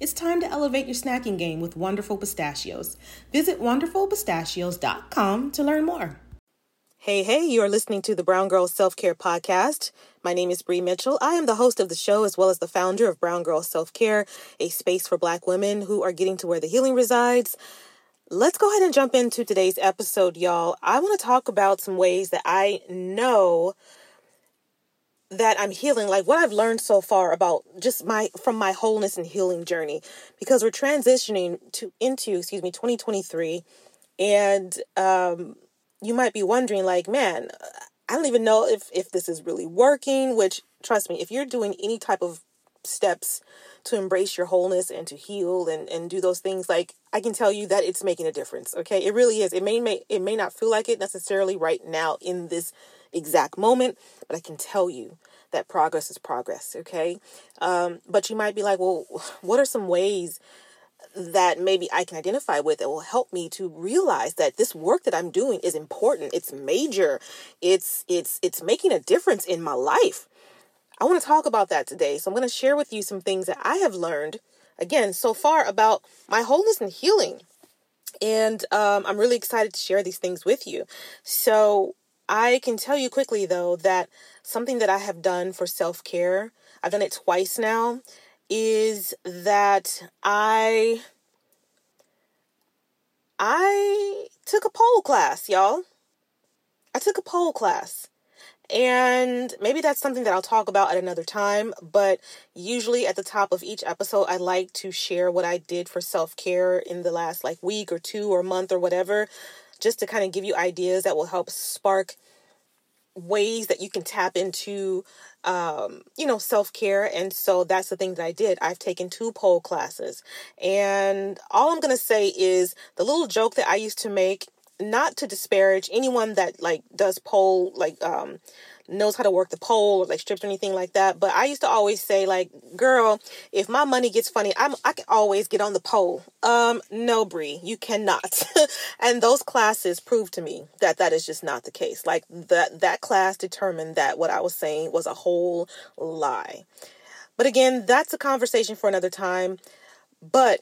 It's time to elevate your snacking game with Wonderful Pistachios. Visit wonderfulpistachios.com to learn more. Hey, hey, you are listening to the Brown Girl Self Care Podcast. My name is Bree Mitchell. I am the host of the show as well as the founder of Brown Girl Self Care, a space for Black women who are getting to where the healing resides. Let's go ahead and jump into today's episode, y'all. I want to talk about some ways that I know that I'm healing, like what I've learned so far about just my from my wholeness and healing journey, because we're transitioning to into excuse me 2023, and um, you might be wondering, like, man, I don't even know if if this is really working. Which trust me, if you're doing any type of steps to embrace your wholeness and to heal and, and do those things like i can tell you that it's making a difference okay it really is it may, may it may not feel like it necessarily right now in this exact moment but i can tell you that progress is progress okay um, but you might be like well what are some ways that maybe I can identify with that will help me to realize that this work that I'm doing is important. It's major. It's it's it's making a difference in my life. I want to talk about that today. So I'm going to share with you some things that I have learned, again, so far about my wholeness and healing. And um, I'm really excited to share these things with you. So I can tell you quickly, though, that something that I have done for self care, I've done it twice now, is that I. I took a pole class, y'all. I took a pole class. And maybe that's something that I'll talk about at another time. But usually at the top of each episode, I like to share what I did for self care in the last like week or two or month or whatever, just to kind of give you ideas that will help spark ways that you can tap into um you know self-care and so that's the thing that I did. I've taken two pole classes and all I'm to say is the little joke that I used to make not to disparage anyone that like does pole like um knows how to work the pole or like strips or anything like that. But I used to always say, like, girl, if my money gets funny, I'm I can always get on the pole. Um, no, Bree, you cannot. and those classes proved to me that that is just not the case. Like that that class determined that what I was saying was a whole lie. But again, that's a conversation for another time. But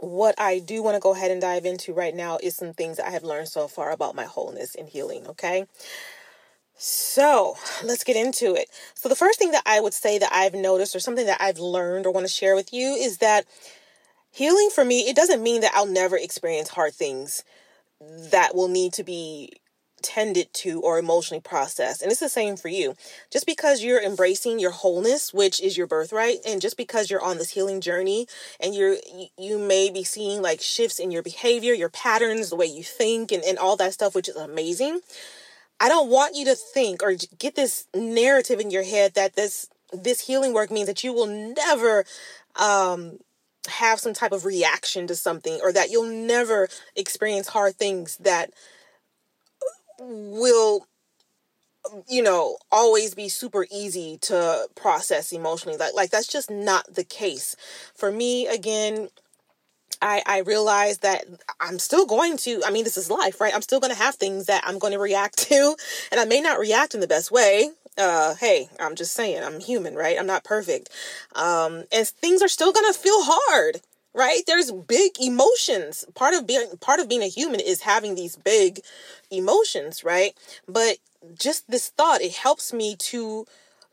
what I do want to go ahead and dive into right now is some things I have learned so far about my wholeness and healing, okay? So let's get into it. So, the first thing that I would say that I've noticed, or something that I've learned or want to share with you, is that healing for me, it doesn't mean that I'll never experience hard things that will need to be tended to or emotionally processed. And it's the same for you. Just because you're embracing your wholeness, which is your birthright, and just because you're on this healing journey and you're you may be seeing like shifts in your behavior, your patterns, the way you think and, and all that stuff, which is amazing. I don't want you to think or get this narrative in your head that this this healing work means that you will never um have some type of reaction to something or that you'll never experience hard things that will you know always be super easy to process emotionally like like that's just not the case for me again I, I realize that I'm still going to, I mean, this is life, right? I'm still going to have things that I'm going to react to, and I may not react in the best way. Uh, hey, I'm just saying, I'm human, right? I'm not perfect. Um, and things are still going to feel hard right? There's big emotions. Part of being part of being a human is having these big emotions right? But just this thought it helps me to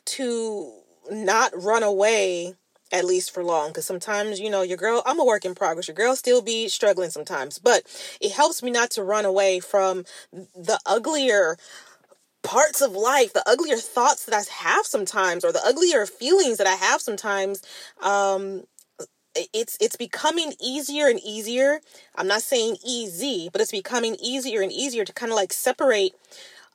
to not run away at least for long because sometimes you know your girl i'm a work in progress. Your girl still be struggling sometimes but it helps me not to run away from the uglier parts of life the uglier thoughts that i have sometimes or the uglier feelings that i have sometimes um it's it's becoming easier and easier. I'm not saying easy but it's becoming easier and easier to kind of like separate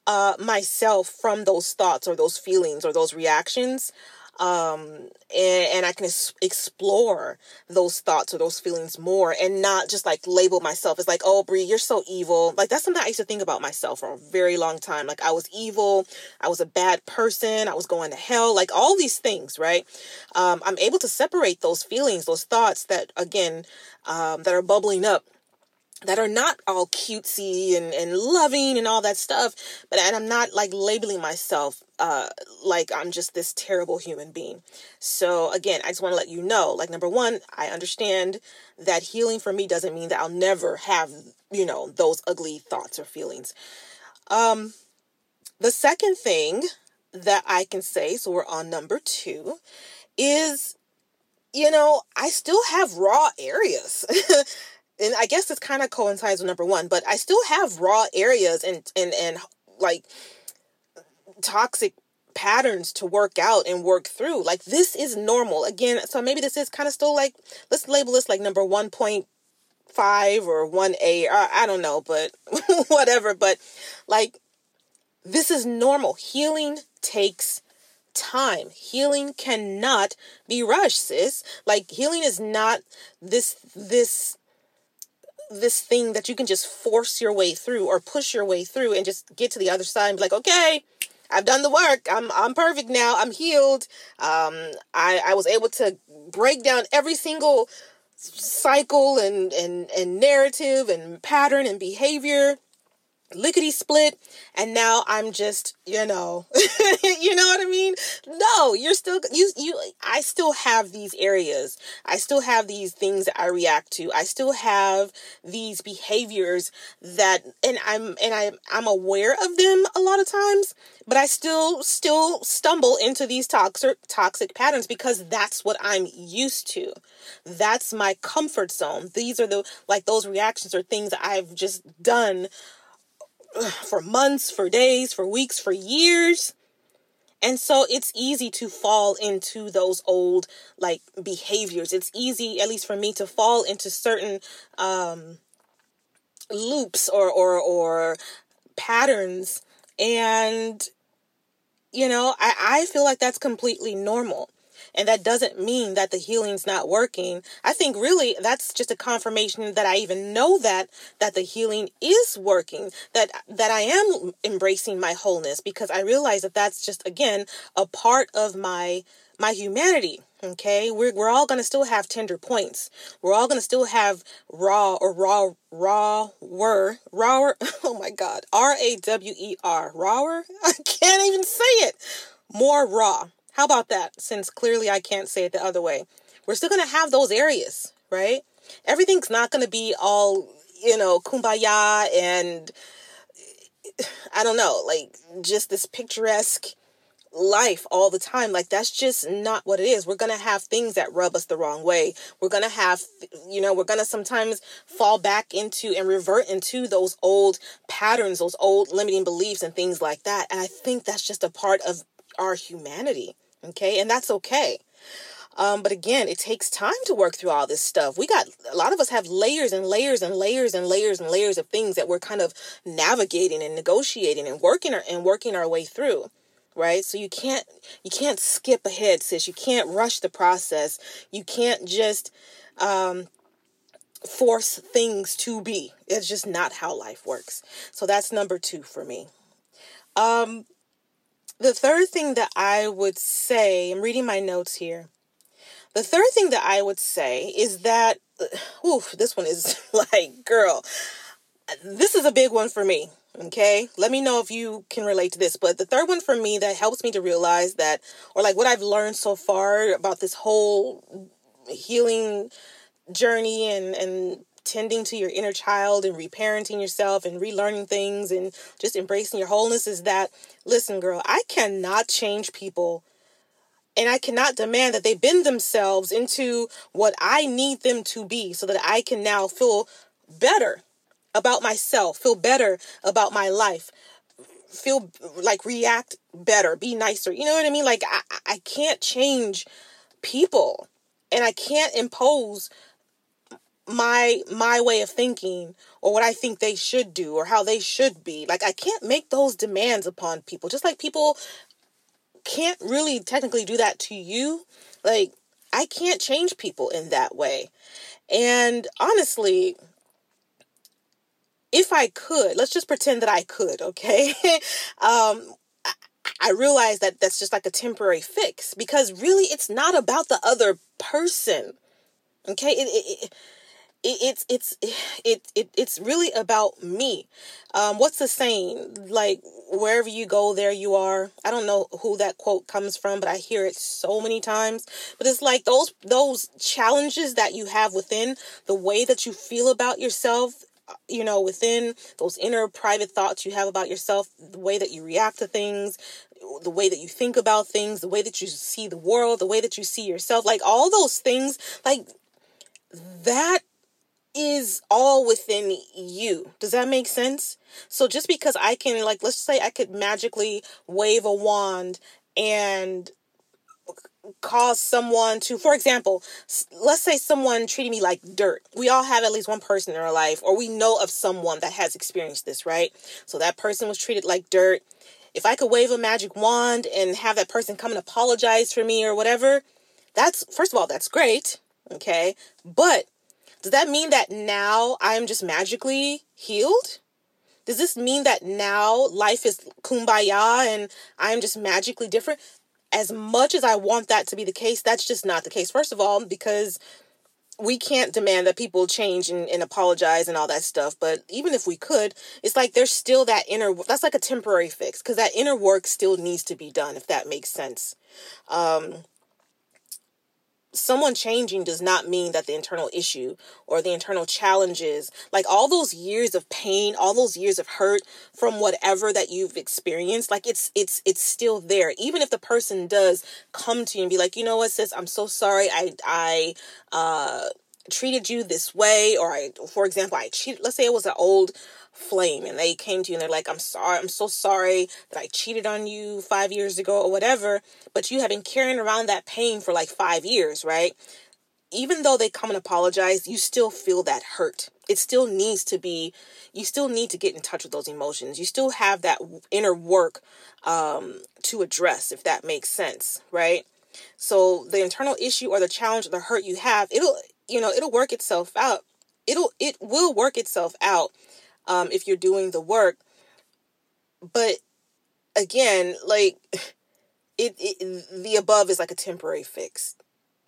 uh myself from those thoughts or those feelings or those reactions um, and, and I can ex- explore those thoughts or those feelings more and not just like label myself as like, oh, Bree, you're so evil. Like that's something I used to think about myself for a very long time. Like I was evil, I was a bad person, I was going to hell, like all these things, right? Um, I'm able to separate those feelings, those thoughts that again, um, that are bubbling up that are not all cutesy and, and loving and all that stuff but and i'm not like labeling myself uh like i'm just this terrible human being. So again i just want to let you know like number one i understand that healing for me doesn't mean that i'll never have you know those ugly thoughts or feelings. Um the second thing that i can say so we're on number two is you know i still have raw areas and I guess this kind of coincides with number one, but I still have raw areas and and and like toxic patterns to work out and work through. Like this is normal. Again, so maybe this is kind of still like let's label this like number 1.5 or 1A or I don't know, but whatever, but like this is normal. Healing takes time. Healing cannot be rushed, sis. Like healing is not this this this thing that you can just force your way through or push your way through and just get to the other side and be like, okay, I've done the work. I'm I'm perfect now. I'm healed. Um, I I was able to break down every single cycle and and and narrative and pattern and behavior lickety split and now i'm just you know you know what i mean? No you're still you you i still have these areas. I still have these things that i react to. I still have these behaviors that and i'm and i i'm aware of them a lot of times but i still still stumble into these toxic toxic patterns because that's what i'm used to. That's my comfort zone. These are the like those reactions or things i've just done for months, for days, for weeks, for years. And so it's easy to fall into those old like behaviors. It's easy, at least for me, to fall into certain um, loops or or or patterns. And you know, I, I feel like that's completely normal and that doesn't mean that the healing's not working. I think really that's just a confirmation that I even know that that the healing is working, that that I am embracing my wholeness because I realize that that's just again a part of my my humanity. Okay, we're we're all gonna still have tender points. We're all gonna still have raw or raw raw were rawer. Oh my God, R A W E R rawer. I can't even say it. More raw. How about that? Since clearly I can't say it the other way. We're still going to have those areas, right? Everything's not going to be all, you know, kumbaya and I don't know, like just this picturesque life all the time. Like that's just not what it is. We're going to have things that rub us the wrong way. We're going to have, you know, we're going to sometimes fall back into and revert into those old patterns, those old limiting beliefs and things like that. And I think that's just a part of our humanity. Okay. And that's okay. Um, but again, it takes time to work through all this stuff. We got a lot of us have layers and layers and layers and layers and layers of things that we're kind of navigating and negotiating and working our, and working our way through. Right. So you can't, you can't skip ahead, sis. You can't rush the process. You can't just, um, force things to be. It's just not how life works. So that's number two for me. Um, the third thing that I would say, I'm reading my notes here. The third thing that I would say is that, oof, this one is like, girl, this is a big one for me. Okay. Let me know if you can relate to this. But the third one for me that helps me to realize that, or like what I've learned so far about this whole healing journey and, and tending to your inner child and reparenting yourself and relearning things and just embracing your wholeness is that listen, girl, I cannot change people and I cannot demand that they bend themselves into what I need them to be so that I can now feel better about myself, feel better about my life, feel like react better, be nicer. You know what I mean? Like I, I can't change people and I can't impose my my way of thinking or what I think they should do or how they should be. Like I can't make those demands upon people. Just like people can't really technically do that to you. Like I can't change people in that way. And honestly, if I could, let's just pretend that I could, okay? um I realize that that's just like a temporary fix because really it's not about the other person. Okay? It, it, it it's it's it, it it's really about me. Um what's the saying? Like wherever you go there you are. I don't know who that quote comes from but i hear it so many times. But it's like those those challenges that you have within the way that you feel about yourself you know within those inner private thoughts you have about yourself the way that you react to things the way that you think about things the way that you see the world the way that you see yourself like all those things like that is all within you. Does that make sense? So just because I can like let's say I could magically wave a wand and cause someone to for example let's say someone treated me like dirt we all have at least one person in our life or we know of someone that has experienced this right so that person was treated like dirt if i could wave a magic wand and have that person come and apologize for me or whatever that's first of all that's great okay but does that mean that now I'm just magically healed? Does this mean that now life is kumbaya and I'm just magically different? As much as I want that to be the case, that's just not the case. First of all, because we can't demand that people change and, and apologize and all that stuff. But even if we could, it's like there's still that inner, that's like a temporary fix because that inner work still needs to be done, if that makes sense. Um, someone changing does not mean that the internal issue or the internal challenges, like all those years of pain, all those years of hurt from whatever that you've experienced, like it's it's it's still there. Even if the person does come to you and be like, you know what, sis, I'm so sorry. I I uh treated you this way, or I for example, I cheated let's say it was an old flame and they came to you and they're like, I'm sorry, I'm so sorry that I cheated on you five years ago or whatever, but you have been carrying around that pain for like five years, right? Even though they come and apologize, you still feel that hurt. It still needs to be, you still need to get in touch with those emotions. You still have that inner work um, to address, if that makes sense, right? So the internal issue or the challenge or the hurt you have, it'll, you know, it'll work itself out. It'll, it will work itself out um, if you're doing the work. But again, like it, it, the above is like a temporary fix.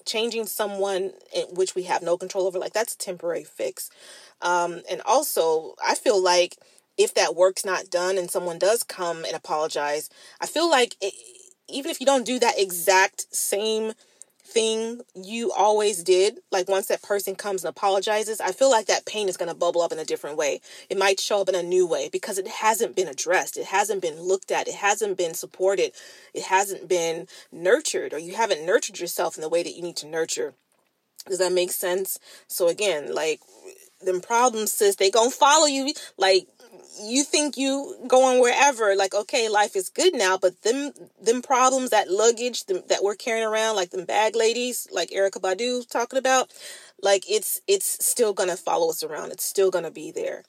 Changing someone in which we have no control over, like that's a temporary fix. Um, and also, I feel like if that work's not done and someone does come and apologize, I feel like it, even if you don't do that exact same thing you always did, like once that person comes and apologizes, I feel like that pain is going to bubble up in a different way. It might show up in a new way because it hasn't been addressed, it hasn't been looked at, it hasn't been supported, it hasn't been nurtured, or you haven't nurtured yourself in the way that you need to nurture. Does that make sense? So again, like them problems, sis, they gonna follow you. Like you think you going wherever like okay life is good now but them them problems that luggage them, that we're carrying around like them bag ladies like Erykah Badu talking about like it's it's still gonna follow us around. It's still gonna be there.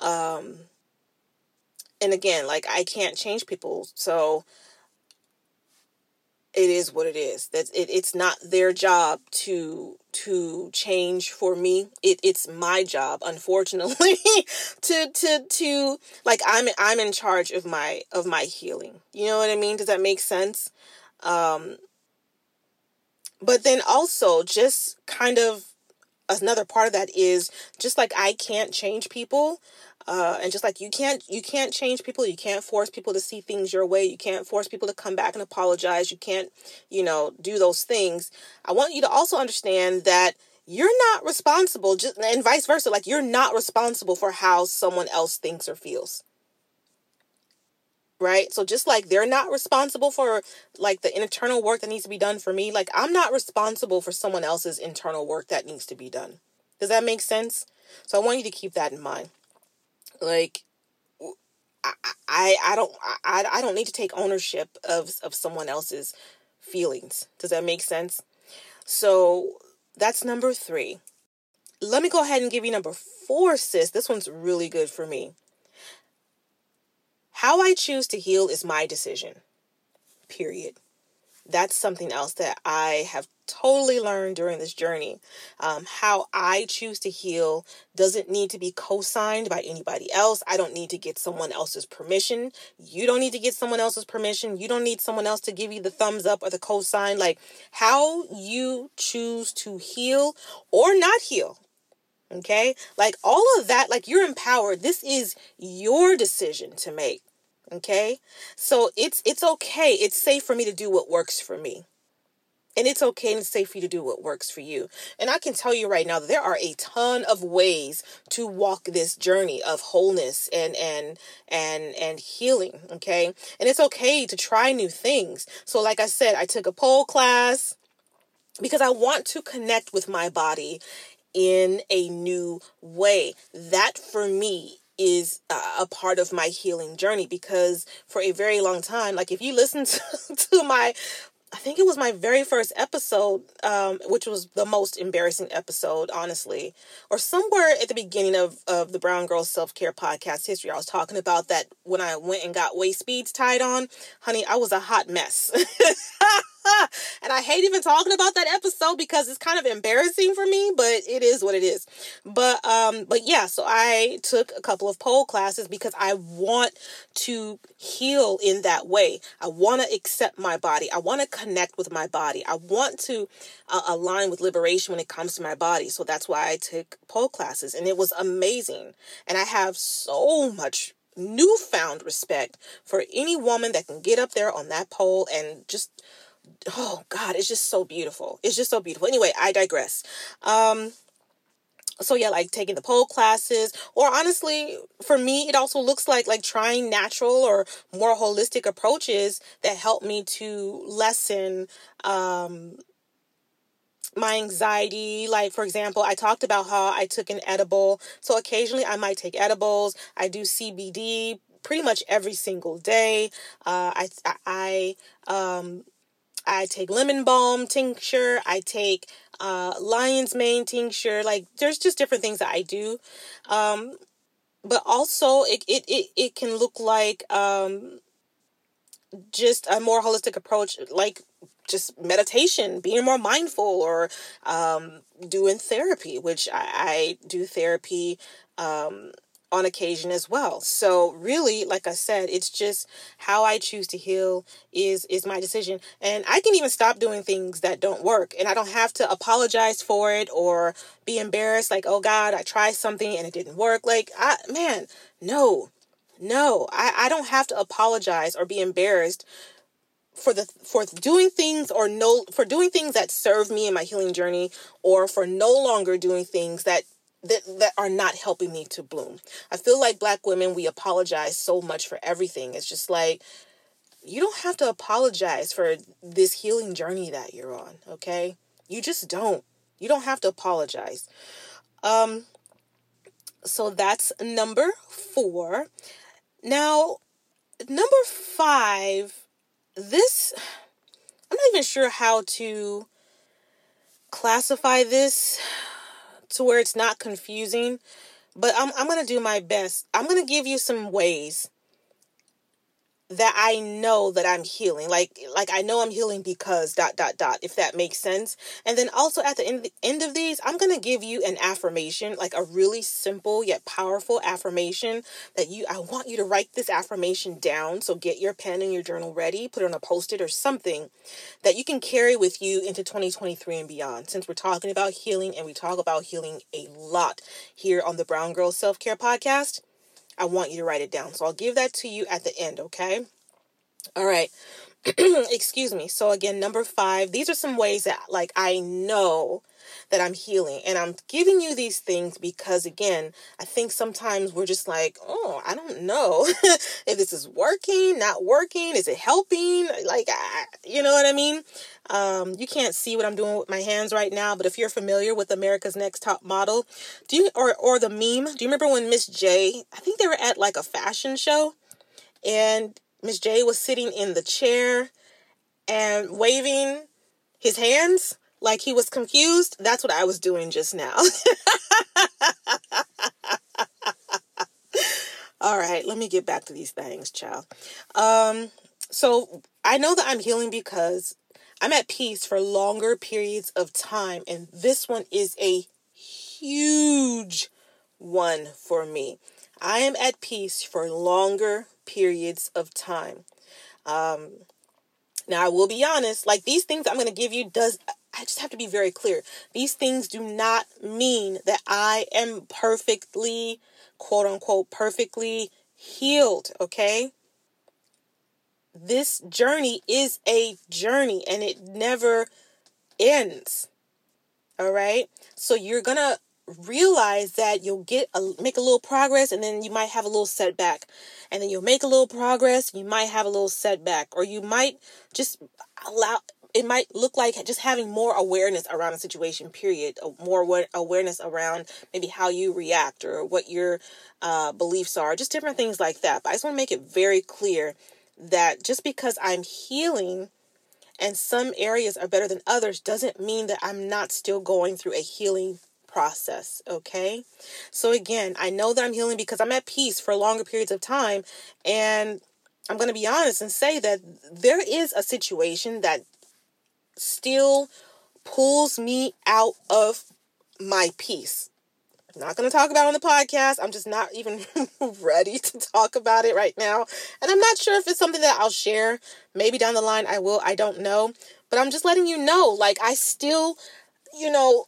Um and again like i can't change people so it is what it is. That's it, it's not their job to to change for me. It it's my job, unfortunately, to to to like I'm I'm in charge of my of my healing. You know what I mean? Does that make sense? Um but then also just kind of another part of that is just like I can't change people, uh, and just like you can't you can't change people you can't force people to see things your way you can't force people to come back and apologize you can't you know do those things i want you to also understand that you're not responsible just and vice versa like you're not responsible for how someone else thinks or feels right? So just like they're not responsible for like the internal work that needs to be done for me, like I'm not responsible for someone else's internal work that needs to be done. Does that make sense? So I want you to keep that in mind. Like I I, don't I, I don't need to take ownership of of someone else's feelings. Does that make sense? So that's number 3. Let me go ahead and give you number 4, sis. This one's really good for me. How I choose to heal is my decision. Period. That's something else that I have totally learned during this journey. Um, how I choose to heal doesn't need to be co signed by anybody else. I don't need to get someone else's permission. You don't need to get someone else's permission. You don't need someone else to give you the thumbs up or the co sign. Like how you choose to heal or not heal. Okay? Like all of that, like you're empowered. This is your decision to make. Okay? So it's it's okay. It's safe for me to do what works for me. And it's okay and safe for you to do what works for you. And I can tell you right now that there are a ton of ways to walk this journey of wholeness and and and and healing, okay? And it's okay to try new things. So like I said, I took a pole class because I want to connect with my body in a new way. That for me is a part of my healing journey because for a very long time like if you listen to, to my I think it was my very first episode, um, which was the most embarrassing episode, honestly, or somewhere at the beginning of, of the Brown Girl Self Care podcast history. I was talking about that when I went and got waist beads tied on. Honey, I was a hot mess. and I hate even talking about that episode because it's kind of embarrassing for me, but it is what it is. But um but yeah, so I took a couple of pole classes because I want to heal in that way. I want to accept my body. I want to connect with my body. I want to uh, align with liberation when it comes to my body. So that's why I took pole classes and it was amazing. And I have so much newfound respect for any woman that can get up there on that pole and just oh god it's just so beautiful. It's just so beautiful. Anyway i digress. Um so yeah like taking the pole classes or honestly for me it also looks like like trying natural or more holistic approaches that help me to lessen um my anxiety. Like for example i talked about how i took an edible. So occasionally i might take edibles. I do cbd pretty much every single day. Uh, i i um I take lemon balm tincture. I take uh, lion's mane tincture. Like there's just different things that I do. Um, but also it, it, it, it can look like um, just a more holistic approach, like just meditation, being more mindful, or um, doing therapy, which I, I do therapy um, on occasion as well. So really, like I said, it's just how I choose to heal is is my decision. And I can even stop doing things that don't work and I don't have to apologize for it or be embarrassed like, "Oh god, I tried something and it didn't work." Like, I man, no. No, I I don't have to apologize or be embarrassed for the for doing things or no for doing things that serve me in my healing journey or for no longer doing things that that, that are not helping me to bloom. I feel like black women, we apologize so much for everything. It's just like, you don't have to apologize for this healing journey that you're on, okay? You just don't. You don't have to apologize. Um, so that's number four. Now, number five, this, I'm not even sure how to classify this to where it's not confusing. But I'm I'm gonna do my best. I'm gonna give you some ways that I know that I'm healing. Like like I know I'm healing because dot dot dot if that makes sense. And then also at the end, end of these, I'm going to give you an affirmation, like a really simple yet powerful affirmation that you I want you to write this affirmation down. So get your pen and your journal ready, put it on a post-it or something that you can carry with you into 2023 and beyond. Since we're talking about healing and we talk about healing a lot here on the Brown Girl Self-Care podcast, I want you to write it down. So I'll give that to you at the end, okay? All right. Excuse me. So again, number five, these are some ways that like I know that I'm healing. And I'm giving you these things because, again, I think sometimes we're just like, oh, I don't know if this is working, not working. Is it helping? Like, I, you know what I mean? Um, you can't see what I'm doing with my hands right now, but if you're familiar with America's Next Top Model, do you or or the meme? Do you remember when Miss J? I think they were at like a fashion show, and Miss J was sitting in the chair and waving his hands like he was confused. That's what I was doing just now. All right, let me get back to these things, child. Um, so I know that I'm healing because I'm at peace for longer periods of time, and this one is a huge one for me. I am at peace for longer periods of time. Um, now I will be honest, like these things I'm going to give you does I just have to be very clear. These things do not mean that I am perfectly, quote unquote, perfectly healed, okay? This journey is a journey and it never ends. All right? So you're going to realize that you'll get a, make a little progress and then you might have a little setback and then you'll make a little progress you might have a little setback or you might just allow it might look like just having more awareness around a situation period more awareness around maybe how you react or what your uh, beliefs are just different things like that. But i just want to make it very clear that just because i'm healing and some areas are better than others doesn't mean that i'm not still going through a healing process okay? So again i know that i'm healing because i'm at peace for longer periods of time and i'm going to be honest and say that there is a situation that still pulls me out of my peace. I'm not going to talk about on the podcast. I'm just not even ready to talk about it right now. And I'm not sure if it's something that I'll share. Maybe down the line I will. I don't know. But I'm just letting you know like I still, you know,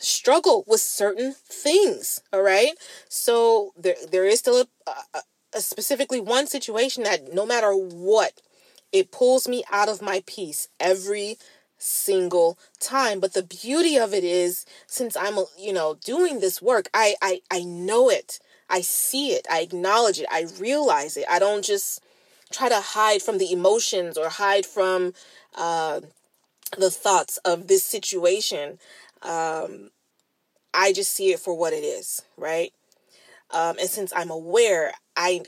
struggle with certain things, all right? So there there is still a, a, a specifically one situation that no matter what it pulls me out of my peace every single time. But the beauty of it is since i'm you know doing this work i i i know it. I see it. I acknowledge it. I realize it. I don't just try to hide from the emotions or hide from uh, the thoughts of this situation. Um, i just see it for what it is right? Um, and since i'm aware i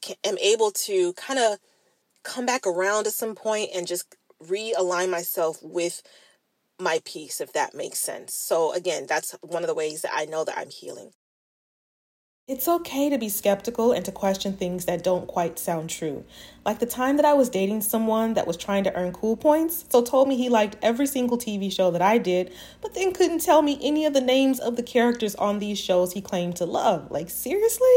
can, am able to kind of come back around at some point and just realign myself with my peace, if that makes sense. So, again, that's one of the ways that I know that I'm healing. It's okay to be skeptical and to question things that don't quite sound true. Like the time that I was dating someone that was trying to earn cool points, so told me he liked every single TV show that I did, but then couldn't tell me any of the names of the characters on these shows he claimed to love. Like, seriously?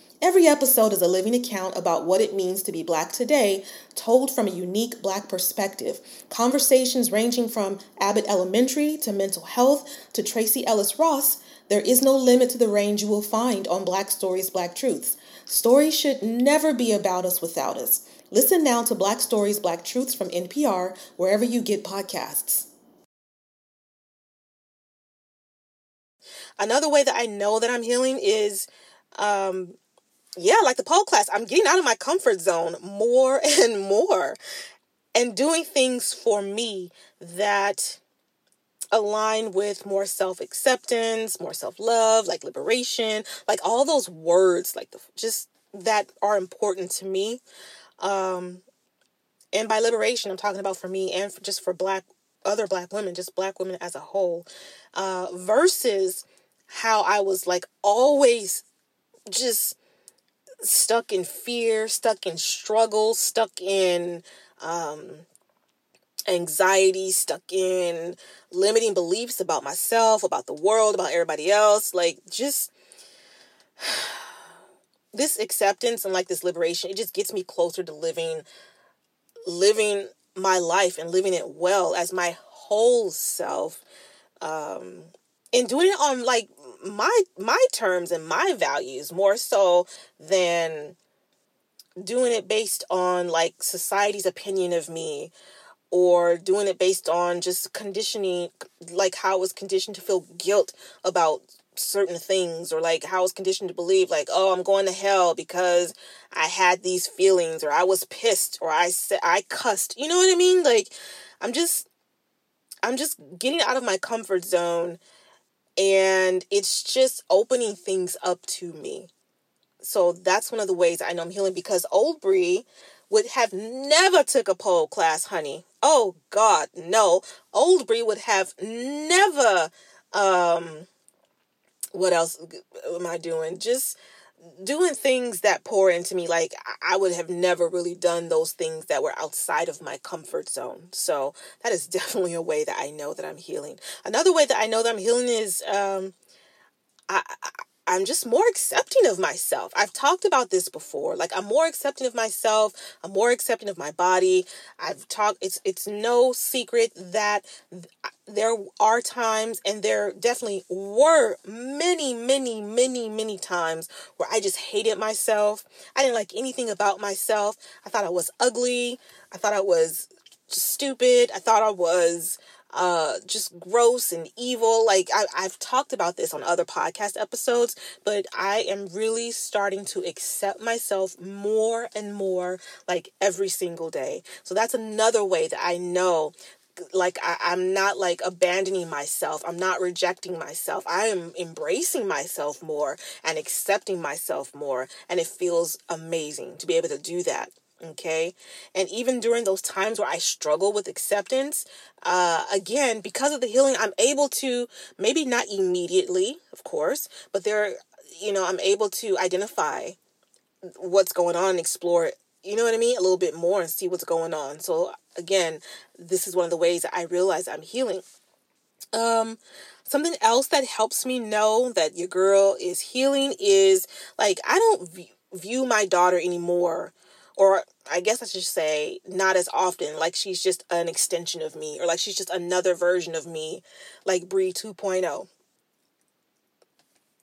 Every episode is a living account about what it means to be Black today, told from a unique Black perspective. Conversations ranging from Abbott Elementary to mental health to Tracee Ellis Ross, there is no limit to the range you will find on Black Stories, Black Truths. Stories should never be about us without us. Listen now to Black Stories, Black Truths from NPR, wherever you get podcasts. Another way that I know that I'm healing is um, yeah, like the pole class, I'm getting out of my comfort zone more and more and doing things for me that align with more self acceptance, more self love, like liberation, like all those words, like the, just that are important to me. Um, and by liberation, I'm talking about for me and for just for black, other black women, just black women as a whole, uh, versus how I was like always just stuck in fear, stuck in struggle, stuck in um, anxiety, stuck in limiting beliefs about myself, about the world, about everybody else. Like, just this acceptance and like this liberation, it just gets me closer to living, living my life and living it well as my whole self. Um, and doing it on like my my terms and my values more so than doing it based on like society's opinion of me or doing it based on just conditioning like how I was conditioned to feel guilt about certain things or like how I was conditioned to believe like oh I'm going to hell because I had these feelings or I was pissed or I said I cussed. You know what I mean? Like I'm just I'm just getting out of my comfort zone and it's just opening things up to me. So that's one of the ways I know I'm healing because old Bree would have never took a pole class, honey. Oh God, no. Old Bree would have never um what else am I doing? Just doing things that pour into me like i would have never really done those things that were outside of my comfort zone. So that is definitely a way that i know that i'm healing. Another way that i know that i'm healing is um I, I'm just more accepting of myself. I've talked about this before. Like I'm more accepting of myself. I'm more accepting of my body. I've talked it's it's no secret that there are times and there definitely were many many many many times where I just hated myself. I didn't like anything about myself. I thought I was ugly. I thought I was stupid. I thought I was uh just gross and evil. Like I, i've talked about this on other podcast episodes but i am really starting to accept myself more and more like every single day. So that's another way that i know like I, i'm not like abandoning myself. I'm not rejecting myself. I am embracing myself more and accepting myself more and it feels amazing to be able to do that okay? And even during those times where i struggle with acceptance uh, again because of the healing i'm able to maybe not immediately of course but there you know i'm able to identify what's going on and explore it you know what i mean a little bit more and see what's going on. So again this is one of the ways that i realize i'm healing. Um something else that helps me know that your girl is healing is like i don't view my daughter anymore or I guess I should say not as often. Like she's just an extension of me, or like she's just another version of me, like Bree 2.0.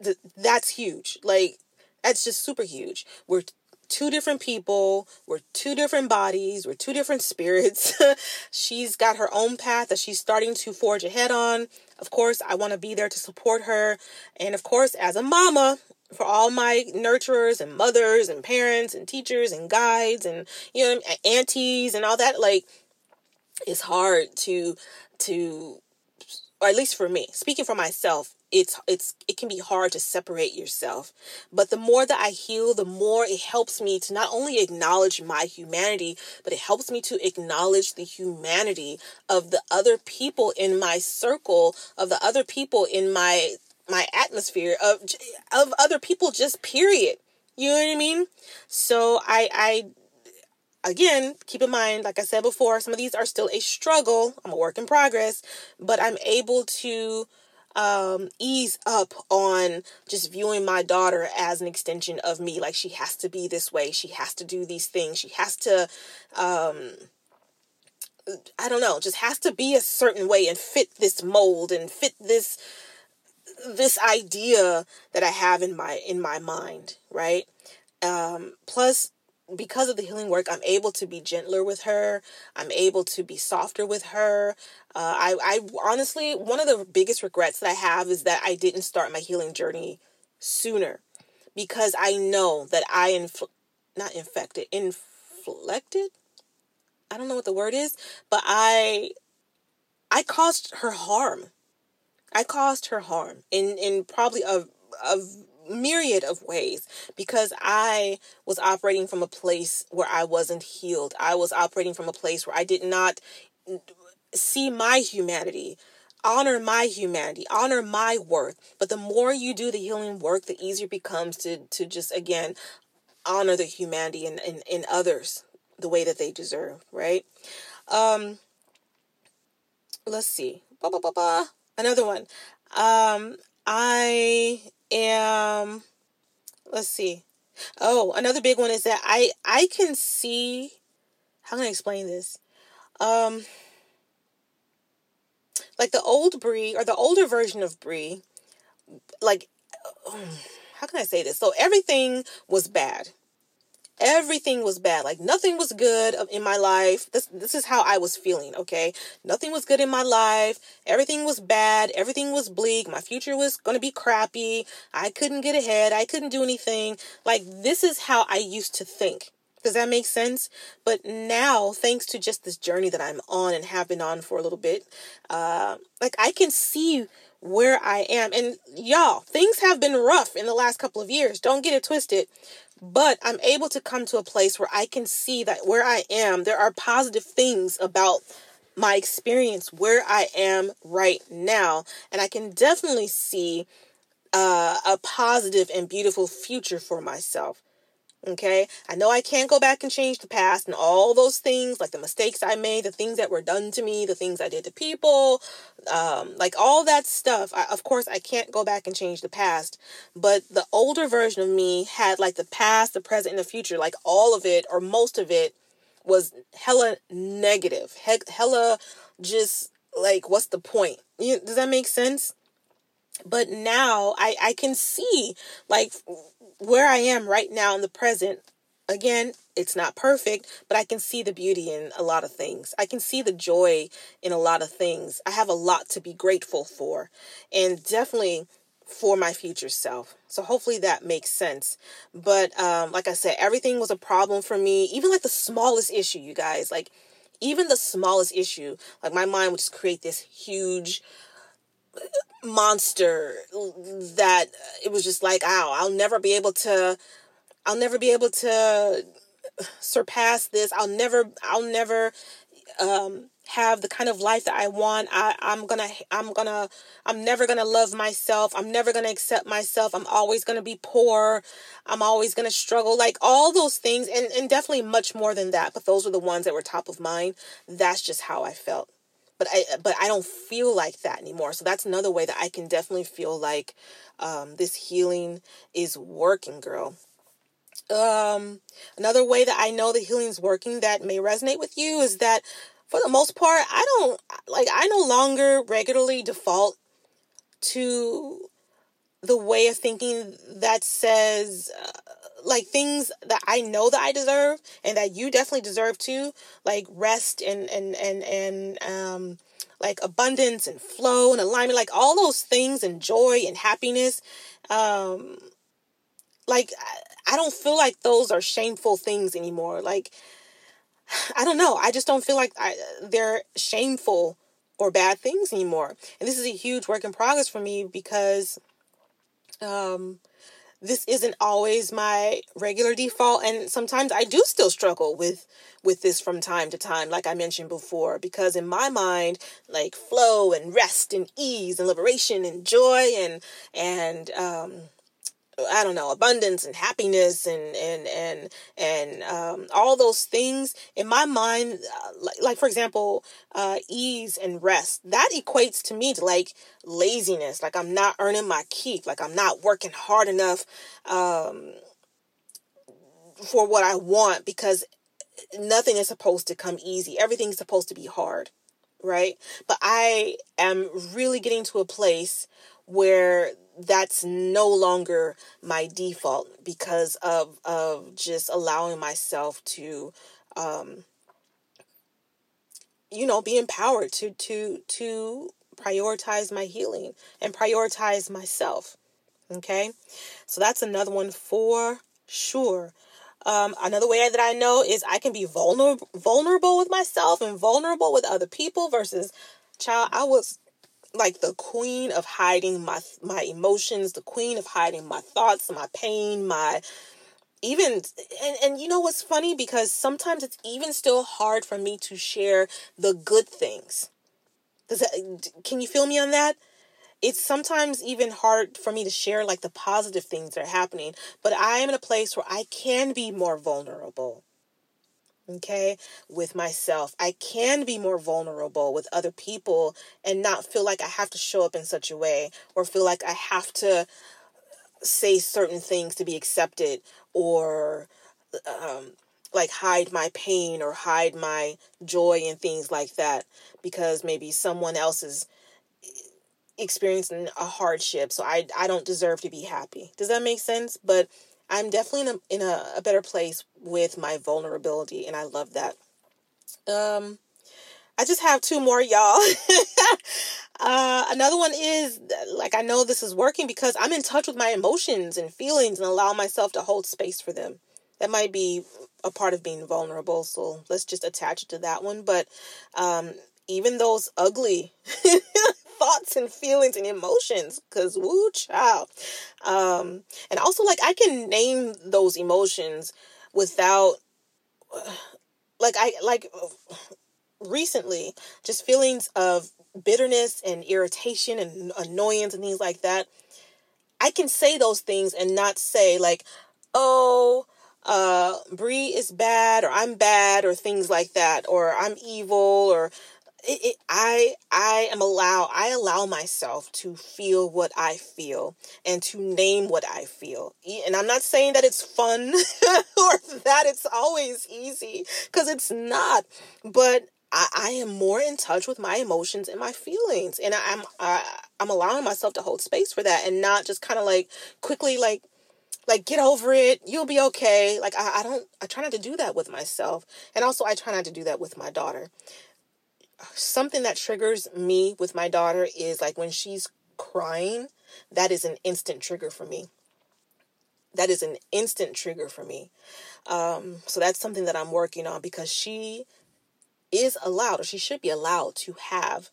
Th- that's huge. Like that's just super huge. We're two different people, we're two different bodies, we're two different spirits. she's got her own path that she's starting to forge ahead on. Of course, I want to be there to support her. And of course, as a mama, for all my nurturers and mothers and parents and teachers and guides and you know aunties and all that like it's hard to to or at least for me speaking for myself it's it's it can be hard to separate yourself. But the more that i heal the more it helps me to not only acknowledge my humanity but it helps me to acknowledge the humanity of the other people in my circle of the other people in my my atmosphere of of other people just period. You know what i mean? So i i again keep in mind like i said before some of these are still a struggle. I'm a work in progress but i'm able to um, ease up on just viewing my daughter as an extension of me. Like she has to be this way. She has to do these things. She has to um, I don't know, just has to be a certain way and fit this mold and fit this this idea that I have in my in my mind, right? Um, plus because of the healing work, I'm able to be gentler with her. I'm able to be softer with her. Uh, I, I honestly, one of the biggest regrets that I have is that I didn't start my healing journey sooner, because I know that I inf- not infected, inflected. I don't know what the word is, but I I caused her harm. I caused her harm in in probably a a myriad of ways because I was operating from a place where I wasn't healed. I was operating from a place where I did not see my humanity, honor my humanity, honor my worth. But the more you do the healing work, the easier it becomes to to just again honor the humanity in, in, in others the way that they deserve, right? Um, let's see. Another one. Um, I am, let's see. Oh, another big one is that I, I can see, how can I explain this? Um, like the old Bree or the older version of Bree, like, how can I say this? So everything was bad everything was bad. Like nothing was good in my life. This this is how i was feeling okay? Nothing was good in my life. Everything was bad. Everything was bleak. My future was going to be crappy. I couldn't get ahead. I couldn't do anything. Like this is how i used to think. Does that make sense? But now, thanks to just this journey that I'm on and have been on for a little bit, uh, like I can see where I am. And y'all, things have been rough in the last couple of years. Don't get it twisted. But I'm able to come to a place where I can see that where I am, there are positive things about my experience where I am right now. And I can definitely see uh, a positive and beautiful future for myself. Okay, I know I can't go back and change the past and all those things, like the mistakes I made, the things that were done to me, the things I did to people, um, like all that stuff. I, of course, I can't go back and change the past, but the older version of me had like the past, the present, and the future, like all of it or most of it was hella negative, he- hella just like, what's the point? You, does that make sense? But now I, I can see like where I am right now in the present, again, it's not perfect, but I can see the beauty in a lot of things. I can see the joy in a lot of things. I have a lot to be grateful for, and definitely for my future self. So hopefully that makes sense. But um, like I said, everything was a problem for me. Even like the smallest issue, you guys, like even the smallest issue, like my mind would just create this huge monster that it was just like, ow, I'll never be able to, I'll never be able to surpass this. I'll never, I'll never, um, have the kind of life that I want. I, I'm gonna, I'm gonna, I'm never gonna love myself. I'm never gonna accept myself. I'm always gonna be poor. I'm always gonna struggle. Like all those things, and, and definitely much more than that. But those were the ones that were top of mind. That's just how I felt but I but I don't feel like that anymore. So that's another way that I can definitely feel like um, this healing is working, girl. Um, another way that I know the healing is working that may resonate with you is that for the most part, I don't like I no longer regularly default to the way of thinking that says uh, like things that I know that I deserve and that you definitely deserve too, like rest and and and and um like abundance and flow and alignment, like all those things and joy and happiness. Um like I don't feel like those are shameful things anymore. Like I don't know. I just don't feel like I, they're shameful or bad things anymore. And this is a huge work in progress for me because um this isn't always my regular default and sometimes I do still struggle with with this from time to time like I mentioned before because in my mind like flow and rest and ease and liberation and joy and and um I don't know, abundance and happiness and and and and um, all those things in my mind, uh, like, like for example, uh, ease and rest. That equates to me to like laziness. Like I'm not earning my keep. Like I'm not working hard enough um, for what I want because nothing is supposed to come easy. Everything's supposed to be hard, right? But I am really getting to a place where that's no longer my default because of of just allowing myself to um you know be empowered to to to prioritize my healing and prioritize myself okay? So that's another one for sure. Um, another way that I know is I can be vulnerable vulnerable with myself and vulnerable with other people versus child I was like the queen of hiding my my emotions, the queen of hiding my thoughts, my pain, my even and and you know what's funny because sometimes it's even still hard for me to share the good things. Does that, can you feel me on that? It's sometimes even hard for me to share like the positive things that are happening, but I am in a place where I can be more vulnerable okay, with myself. I can be more vulnerable with other people and not feel like I have to show up in such a way or feel like I have to say certain things to be accepted or um, like hide my pain or hide my joy and things like that because maybe someone else is experiencing a hardship so I I don't deserve to be happy. Does that make sense? But I'm definitely in a in a, a better place with my vulnerability, and I love that. Um, I just have two more, y'all. uh, another one is like I know this is working because I'm in touch with my emotions and feelings and allow myself to hold space for them. That might be a part of being vulnerable, so let's just attach it to that one. But um, even those ugly thoughts and feelings and emotions because woo child. Um and also like i can name those emotions without like i like recently just feelings of bitterness and irritation and annoyance and things like that. I can say those things and not say like oh uh Bree is bad or I'm bad or things like that or I'm evil or it, it, I I am allow I allow myself to feel what I feel and to name what I feel. And I'm not saying that it's fun or that it's always easy because it's not. But I, I am more in touch with my emotions and my feelings, and I'm I, I'm allowing myself to hold space for that and not just kind of like quickly like like get over it you'll be okay like I, I don't i try not to do that with myself and also i try not to do that with my daughter something that triggers me with my daughter is like when she's crying, that is an instant trigger for me. That is an instant trigger for me. Um, so that's something that I'm working on because she is allowed, or she should be allowed to have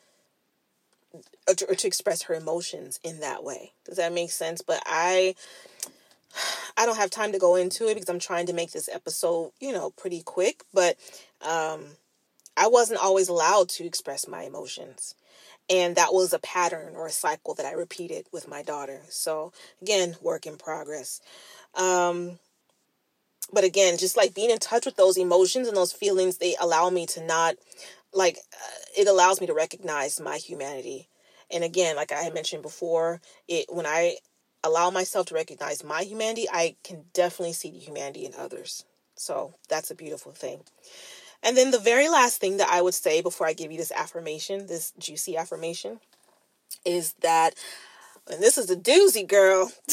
or to, or to express her emotions in that way. Does that make sense? But I I don't have time to go into it because I'm trying to make this episode, you know, pretty quick, but um I wasn't always allowed to express my emotions. And that was a pattern or a cycle that I repeated with my daughter. So, again, work in progress. Um, but again, just like being in touch with those emotions and those feelings, they allow me to not, like, uh, it allows me to recognize my humanity. And again, like I had mentioned before, it when I allow myself to recognize my humanity, I can definitely see the humanity in others. So that's a beautiful thing. And then the very last thing that I would say before I give you this affirmation, this juicy affirmation, is that, and this is a doozy, girl.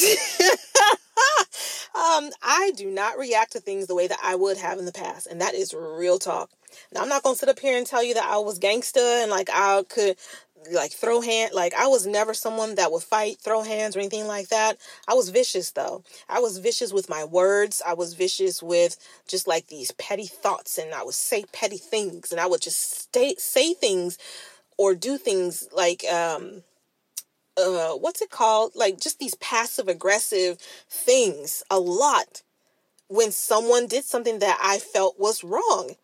um, I do not react to things the way that I would have in the past, and that is real talk. Now, I'm not gonna sit up here and tell you that I was gangster and like I could like throw hand like I was never someone that would fight, throw hands or anything like that. I was vicious though. I was vicious with my words. I was vicious with just like these petty thoughts and I would say petty things and I would just stay say things or do things like um uh what's it called like just these passive aggressive things a lot when someone did something that I felt was wrong.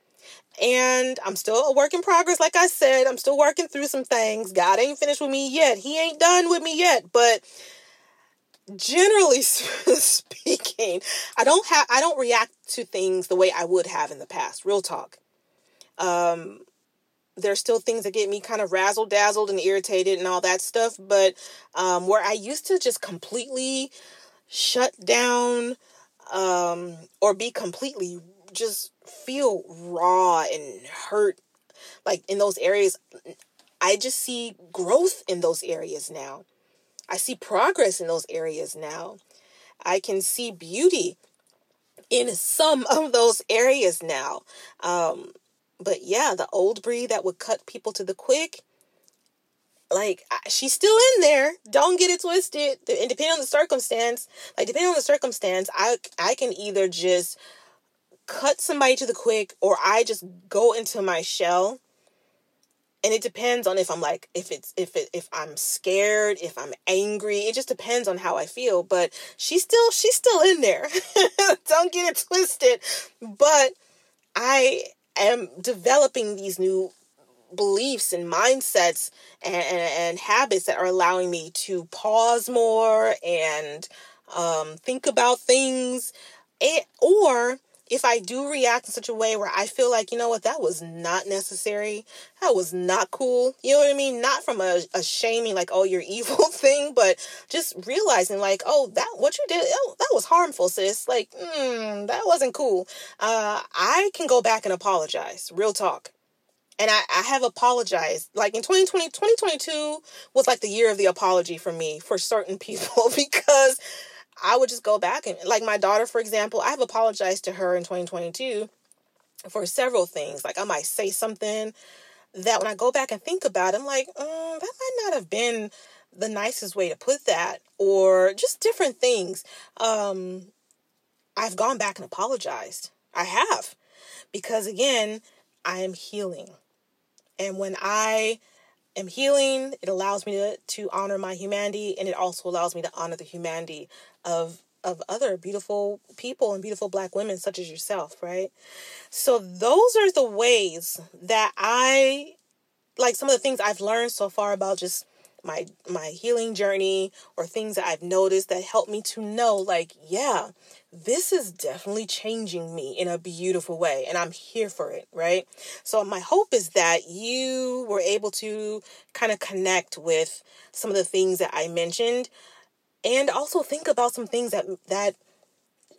And I'm still a work in progress. Like I said, I'm still working through some things. God ain't finished with me yet. He ain't done with me yet. But generally speaking, I don't have I don't react to things the way I would have in the past. Real talk. Um there's still things that get me kind of razzle dazzled and irritated and all that stuff, but um where I used to just completely shut down um or be completely just feel raw and hurt like in those areas I just see growth in those areas now. I see progress in those areas now. I can see beauty in some of those areas now. Um, but yeah, the old Bree that would cut people to the quick, like she's still in there. Don't get it twisted. And depending on the circumstance, like depending on the circumstance, I I can either just cut somebody to the quick or I just go into my shell. And it depends on if i'm like if it's if it if i'm scared if i'm angry it just depends on how i feel but she's still she's still in there. Don't get it twisted. But i am developing these new beliefs and mindsets and, and, and habits that are allowing me to pause more and um, think about things. And, or if I do react in such a way where I feel like, you know what, that was not necessary, that was not cool, you know what I mean? Not from a, a shaming, like, oh, you're evil thing, but just realizing, like, oh, that, what you did, oh, that was harmful, sis. Like, mm, that wasn't cool. Uh, I can go back and apologize, real talk. And I, I have apologized. Like in 2020, 2022 was like the year of the apology for me, for certain people, because I would just go back and like my daughter, for example, I have apologized to her in 2022 for several things. Like I might say something that when I go back and think about it, I'm like, mm, that might not have been the nicest way to put that, or just different things. Um, I've gone back and apologized. I have. Because again, I am healing. And when I am healing, it allows me to, to honor my humanity and it also allows me to honor the humanity of of other beautiful people and beautiful black women such as yourself, right? So those are the ways that I like some of the things I've learned so far about just my my healing journey or things that I've noticed that help me to know like yeah this is definitely changing me in a beautiful way and I'm here for it right? So my hope is that you were able to kind of connect with some of the things that I mentioned and also think about some things that that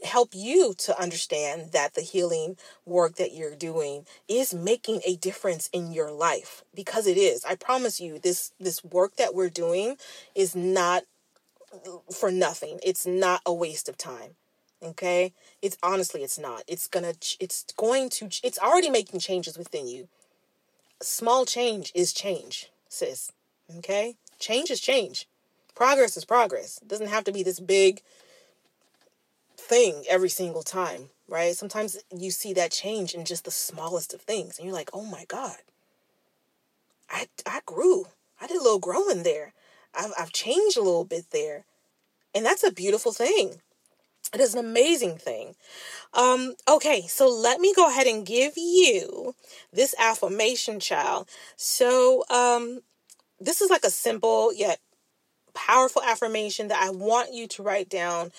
help you to understand that the healing work that you're doing is making a difference in your life because it is. I promise you this this work that we're doing is not uh, for nothing. It's not a waste of time okay? It's honestly it's not. It's gonna it's going to it's already making changes within you. Small change is change sis okay? Change is change. Progress is progress. It doesn't have to be this big thing every single time, right? Sometimes you see that change in just the smallest of things and you're like, "Oh my god. I I grew. I did a little growing there. I've I've changed a little bit there." And that's a beautiful thing. It is an amazing thing. Um, okay, so let me go ahead and give you this affirmation, child. So, um, this is like a simple yet powerful affirmation that I want you to write down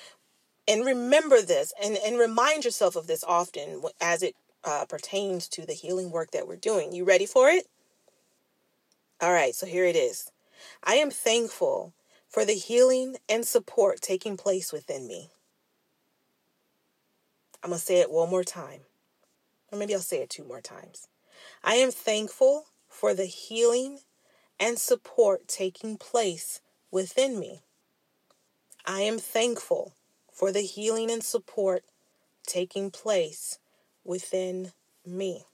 and remember this and, and remind yourself of this often as it uh, pertains to the healing work that we're doing. You ready for it? All right, so here it is. I am thankful for the healing and support taking place within me. I'm going to say it one more time, or maybe I'll say it two more times. I am thankful for the healing and support taking place within me. I am thankful for the healing and support taking place within me.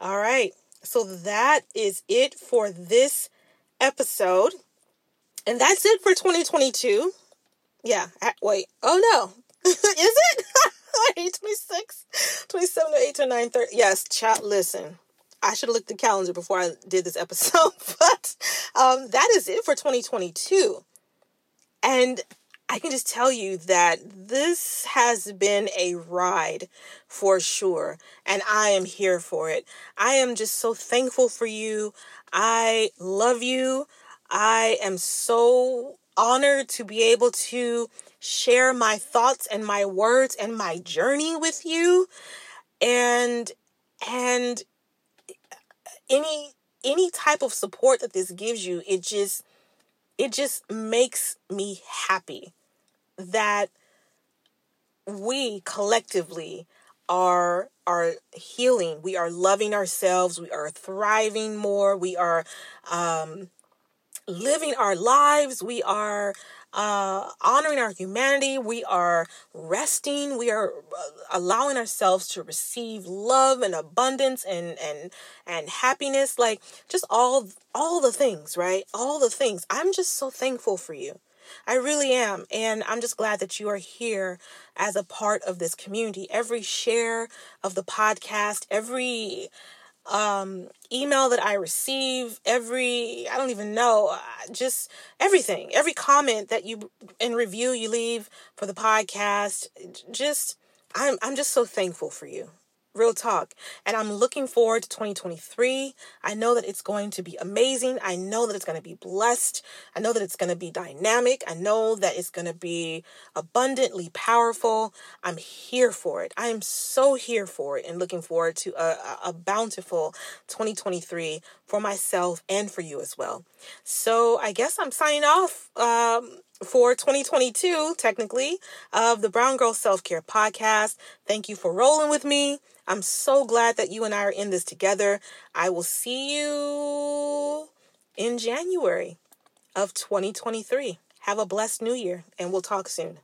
All right, so that is it for this episode. And that's it for 2022. Yeah, wait. Oh no. is it? 26, 27 to 8 to 9 30. Yes, chat, listen. I should have looked the calendar before I did this episode, but um, that is it for 2022. And I can just tell you that this has been a ride for sure, and I am here for it. I am just so thankful for you. I love you. I am so honored to be able to share my thoughts and my words and my journey with you. And and eh, any any type of support that this gives you, it just it just makes me happy that we collectively are are healing we are loving ourselves we are thriving more we are um living our lives we are uh, honoring our humanity. We are resting. We are uh, allowing ourselves to receive love and abundance and and and happiness. Like just all all the things, right? All the things. I'm just so thankful for you. I really am. And I'm just glad that you are here as a part of this community. Every share of the podcast, every um, email that I receive, every, I don't even know, uh, just everything, every comment that you and review you leave for the podcast, just, I'm, I'm just so thankful for you. Real talk. And I'm looking forward to 2023. I know that it's going to be amazing. I know that it's going to be blessed. I know that it's going to be dynamic. I know that it's going to be abundantly powerful. I'm here for it. I am so here for it and looking forward to a, a bountiful 2023 for myself and for you as well. So I guess I'm signing off. Um, for 2022, technically, of the Brown Girl Self Care Podcast. Thank you for rolling with me. I'm so glad that you and I are in this together. I will see you in January of 2023. Have a blessed new year, and we'll talk soon.